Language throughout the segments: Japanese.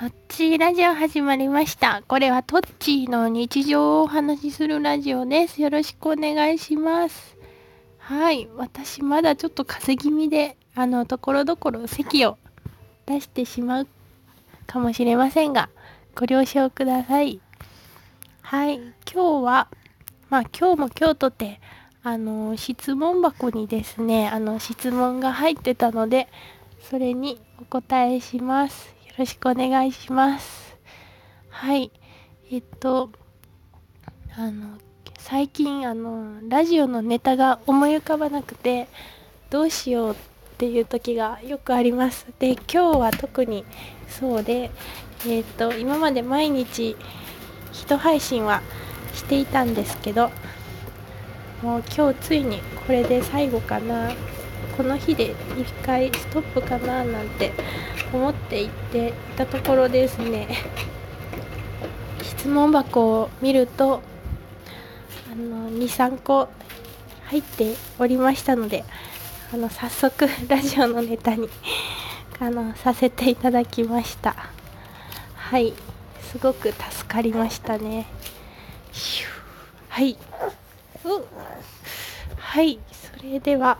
トッチーラジオ始まりました。これはトッチーの日常をお話しするラジオです。よろしくお願いします。はい。私まだちょっと風邪気味で、あの、ところどころ咳を出してしまうかもしれませんが、ご了承ください。はい。今日は、まあ今日も今日とて、あの、質問箱にですね、あの、質問が入ってたので、それにお答えします。ろしくお願いします。はい。えっと、あの、最近、あの、ラジオのネタが思い浮かばなくて、どうしようっていう時がよくあります。で、今日は特にそうで、えっと、今まで毎日、一配信はしていたんですけど、もう今日ついにこれで最後かなこの日で一回ストップかななんて思っていっていたところですね。質問箱を見るとあの23個入っておりましたのであの早速 ラジオのネタにあのさせていただきました。はい。すごく助かりましたね。はい。はい。それでは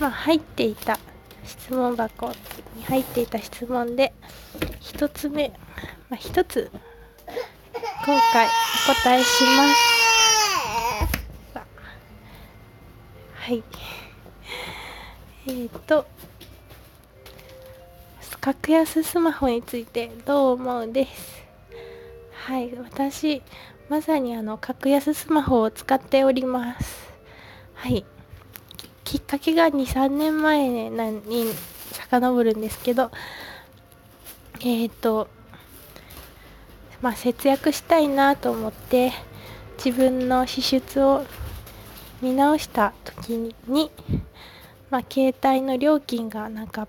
まあ、入っていた質問箱に入っていた質問で1つ目、まあ、1つ今回お答えします。はい。えーと格安スマホについてどう思うです？はい。私まさにあの格安スマホを使っております。はい。きっかけが23年前に遡るんですけどえっ、ー、とまあ節約したいなと思って自分の支出を見直した時にまあ携帯の料金がなんか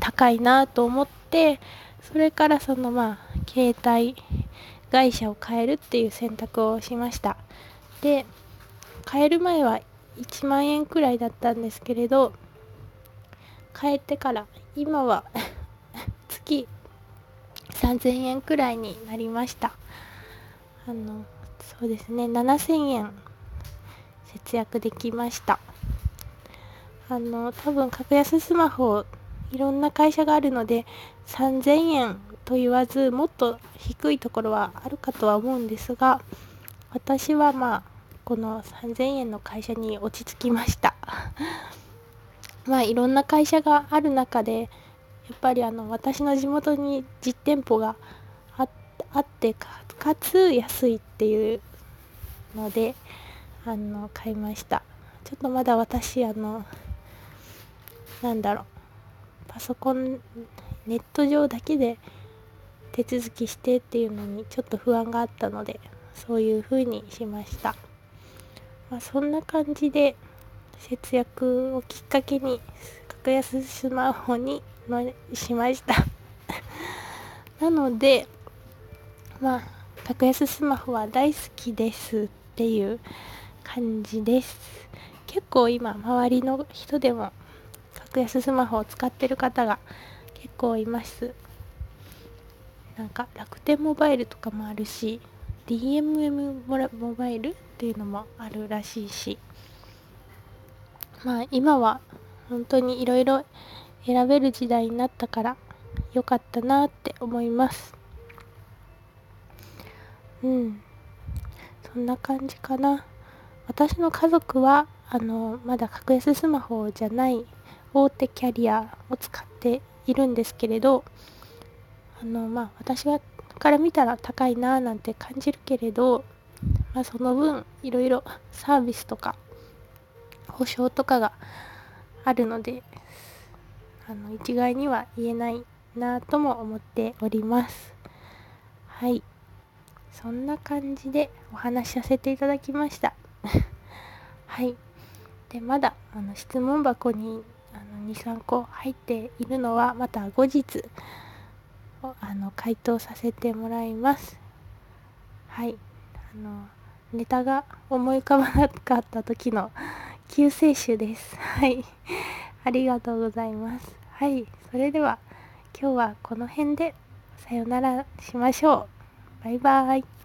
高いなと思ってそれからそのまあ携帯会社を変えるっていう選択をしました。で変える前は1万円くらいだったんですけれど変えてから今は 月3000円くらいになりました。あのそうですね7000円節約できました。あの多分格安スマホいろんな会社があるので3000円と言わずもっと低いところはあるかとは思うんですが私はまあこの3000円の会社に落ち着きました。まあいろんな会社がある中でやっぱりあの私の地元に実店舗があってかつ安いっていうのであの買いました。ちょっとまだ私あのなんだろうパソコンネット上だけで手続きしてっていうのにちょっと不安があったのでそういう風にしました。まあ、そんな感じで節約をきっかけに格安スマホにしました。なのでまあ格安スマホは大好きですっていう感じです。結構今周りの人でも格安スマホを使ってる方が結構います。なんか楽天モバイルとかもあるし DMM モバイルっていうのもあるらしいし。まあ今は本当にいろいろ選べる時代になったから良かったなって思います。うん。そんな感じかな。私の家族はあのまだ格安スマホじゃない大手キャリアを使っているんですけれどあのまあ私はから見たら高いなーなんて感じるけれど、まあ、その分いろいろサービスとか保証とかがあるのであの一概には言えないなとも思っております。はい。そんな感じでお話しさせていただきました。はい。でまだあの質問箱に23個入っているのはまた後日あの回答させてもらいます。はい。あのネタが思い浮かばなかった時の救世主です。はい。ありがとうございます。はい。それでは今日はこの辺でさよならしましょう。バイバイ。